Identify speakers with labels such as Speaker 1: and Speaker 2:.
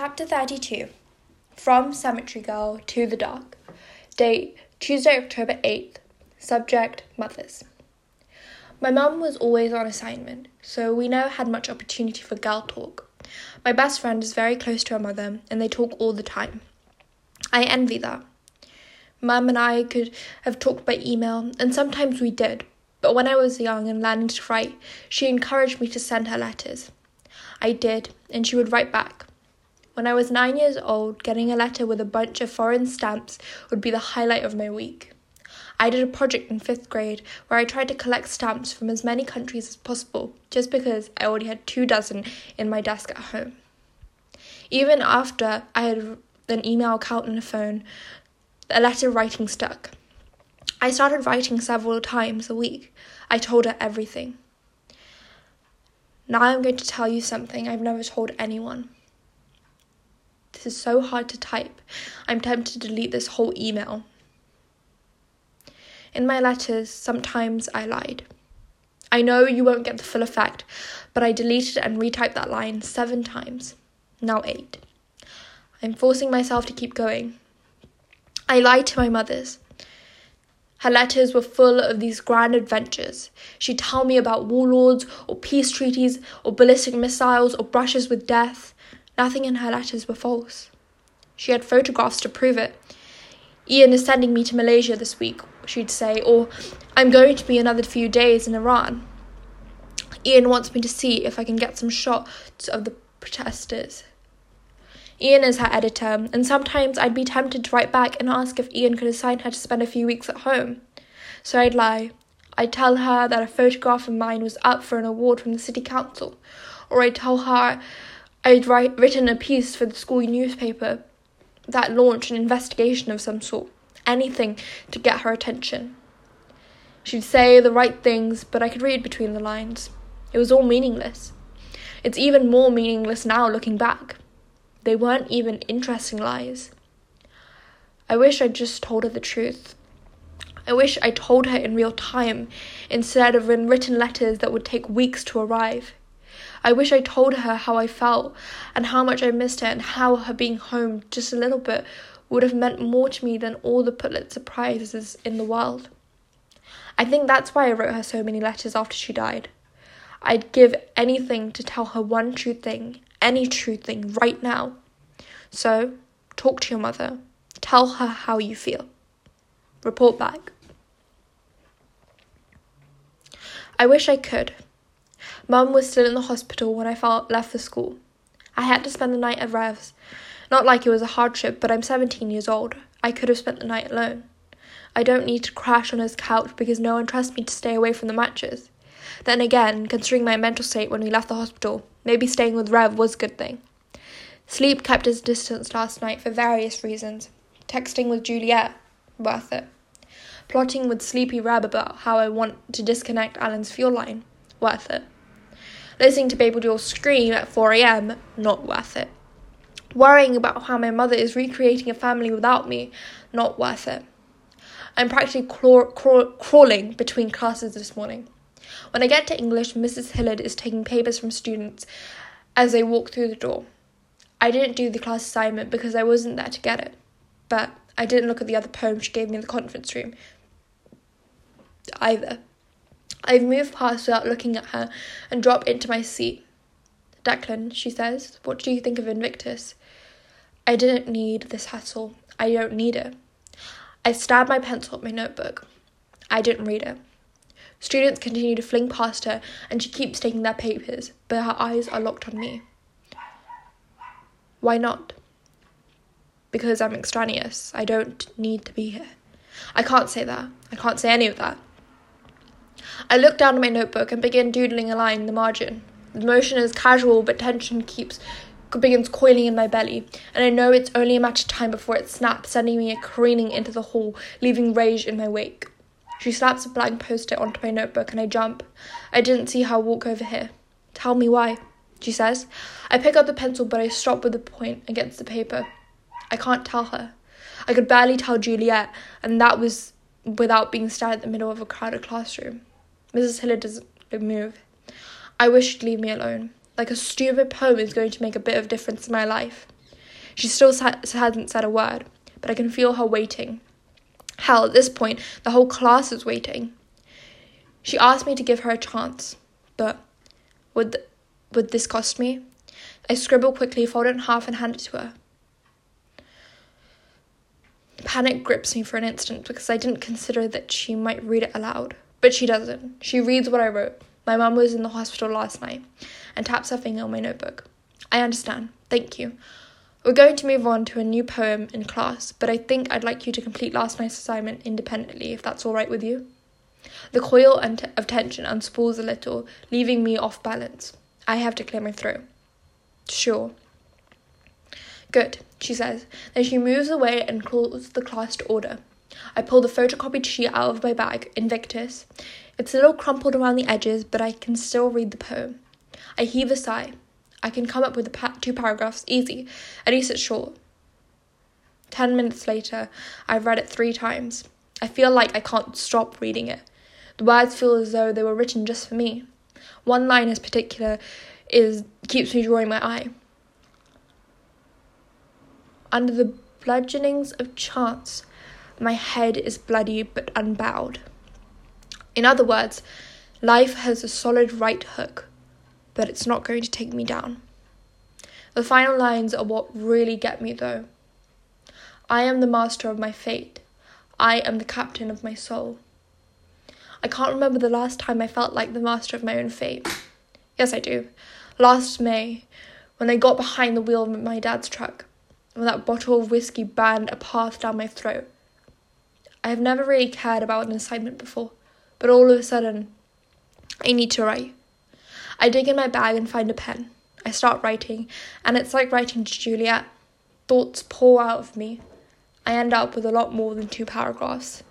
Speaker 1: Chapter 32 From Cemetery Girl to the Dark. Date Tuesday, October 8th. Subject Mothers. My mum was always on assignment, so we never had much opportunity for girl talk. My best friend is very close to her mother, and they talk all the time. I envy that. Mum and I could have talked by email, and sometimes we did, but when I was young and learning to write, she encouraged me to send her letters. I did, and she would write back. When I was nine years old, getting a letter with a bunch of foreign stamps would be the highlight of my week. I did a project in fifth grade where I tried to collect stamps from as many countries as possible, just because I already had two dozen in my desk at home. Even after I had an email account and a phone, a letter writing stuck. I started writing several times a week. I told her everything. Now I'm going to tell you something I've never told anyone. This is so hard to type. I'm tempted to delete this whole email. In my letters, sometimes I lied. I know you won't get the full effect, but I deleted and retyped that line seven times. Now eight. I'm forcing myself to keep going. I lied to my mothers. Her letters were full of these grand adventures. She'd tell me about warlords, or peace treaties, or ballistic missiles, or brushes with death. Nothing in her letters were false. She had photographs to prove it. Ian is sending me to Malaysia this week, she'd say, or I'm going to be another few days in Iran. Ian wants me to see if I can get some shots of the protesters. Ian is her editor, and sometimes I'd be tempted to write back and ask if Ian could assign her to spend a few weeks at home. So I'd lie. I'd tell her that a photograph of mine was up for an award from the city council, or I'd tell her I'd write, written a piece for the school newspaper that launched an investigation of some sort, anything to get her attention. She'd say the right things, but I could read between the lines. It was all meaningless. It's even more meaningless now looking back. They weren't even interesting lies. I wish I'd just told her the truth. I wish I told her in real time instead of in written letters that would take weeks to arrive. I wish I told her how I felt and how much I missed her and how her being home just a little bit would have meant more to me than all the Pulitzer Prizes in the world. I think that's why I wrote her so many letters after she died. I'd give anything to tell her one true thing any true thing right now. So, talk to your mother. Tell her how you feel. Report back. I wish I could. Mum was still in the hospital when I left for school. I had to spend the night at Rev's. Not like it was a hardship, but I'm 17 years old. I could have spent the night alone. I don't need to crash on his couch because no one trusts me to stay away from the matches. Then again, considering my mental state when we left the hospital, maybe staying with Rev was a good thing. Sleep kept his distance last night for various reasons. Texting with Juliet, worth it. Plotting with Sleepy Rev about how I want to disconnect Alan's fuel line, worth it. Listening to Baby Doll scream at 4am, not worth it. Worrying about how my mother is recreating a family without me, not worth it. I'm practically craw- craw- crawling between classes this morning. When I get to English, Mrs. Hillard is taking papers from students as they walk through the door. I didn't do the class assignment because I wasn't there to get it, but I didn't look at the other poem she gave me in the conference room either. I've moved past without looking at her and drop into my seat. Declan, she says, what do you think of Invictus? I didn't need this hassle. I don't need it. I stab my pencil at my notebook. I didn't read it. Students continue to fling past her, and she keeps taking their papers, but her eyes are locked on me. Why not? Because I'm extraneous. I don't need to be here. I can't say that. I can't say any of that. I look down at my notebook and begin doodling a line in the margin. The motion is casual, but tension keeps begins coiling in my belly, and I know it's only a matter of time before it snaps, sending me careening into the hall, leaving rage in my wake. She slaps a blank post it onto my notebook and I jump. I didn't see her walk over here. Tell me why, she says. I pick up the pencil, but I stop with the point against the paper. I can't tell her. I could barely tell Juliet, and that was without being stared in the middle of a crowded classroom. Mrs. Hillard doesn't move. I wish she'd leave me alone. Like a stupid poem is going to make a bit of difference in my life. She still sa- hasn't said a word, but I can feel her waiting. Hell, at this point, the whole class is waiting. She asked me to give her a chance, but would, th- would this cost me? I scribble quickly, fold it in half, and hand it to her. Panic grips me for an instant because I didn't consider that she might read it aloud. But she doesn't. She reads what I wrote. My mum was in the hospital last night and taps her finger on my notebook. I understand. Thank you. We're going to move on to a new poem in class, but I think I'd like you to complete last night's assignment independently, if that's all right with you. The coil of tension unspools a little, leaving me off balance. I have to clear my throat. Sure. Good, she says. Then she moves away and calls the class to order. I pull the photocopied sheet out of my bag, Invictus. It's a little crumpled around the edges, but I can still read the poem. I heave a sigh. I can come up with pa- two paragraphs easy, at least it's short. Ten minutes later, I've read it three times. I feel like I can't stop reading it. The words feel as though they were written just for me. One line in particular is keeps me drawing my eye. Under the bludgeonings of chance, my head is bloody but unbowed. In other words, life has a solid right hook, but it's not going to take me down. The final lines are what really get me, though. I am the master of my fate. I am the captain of my soul. I can't remember the last time I felt like the master of my own fate. Yes, I do. Last May, when I got behind the wheel of my dad's truck, when that bottle of whiskey burned a path down my throat. I have never really cared about an assignment before, but all of a sudden, I need to write. I dig in my bag and find a pen. I start writing, and it's like writing to Juliet. Thoughts pour out of me. I end up with a lot more than two paragraphs.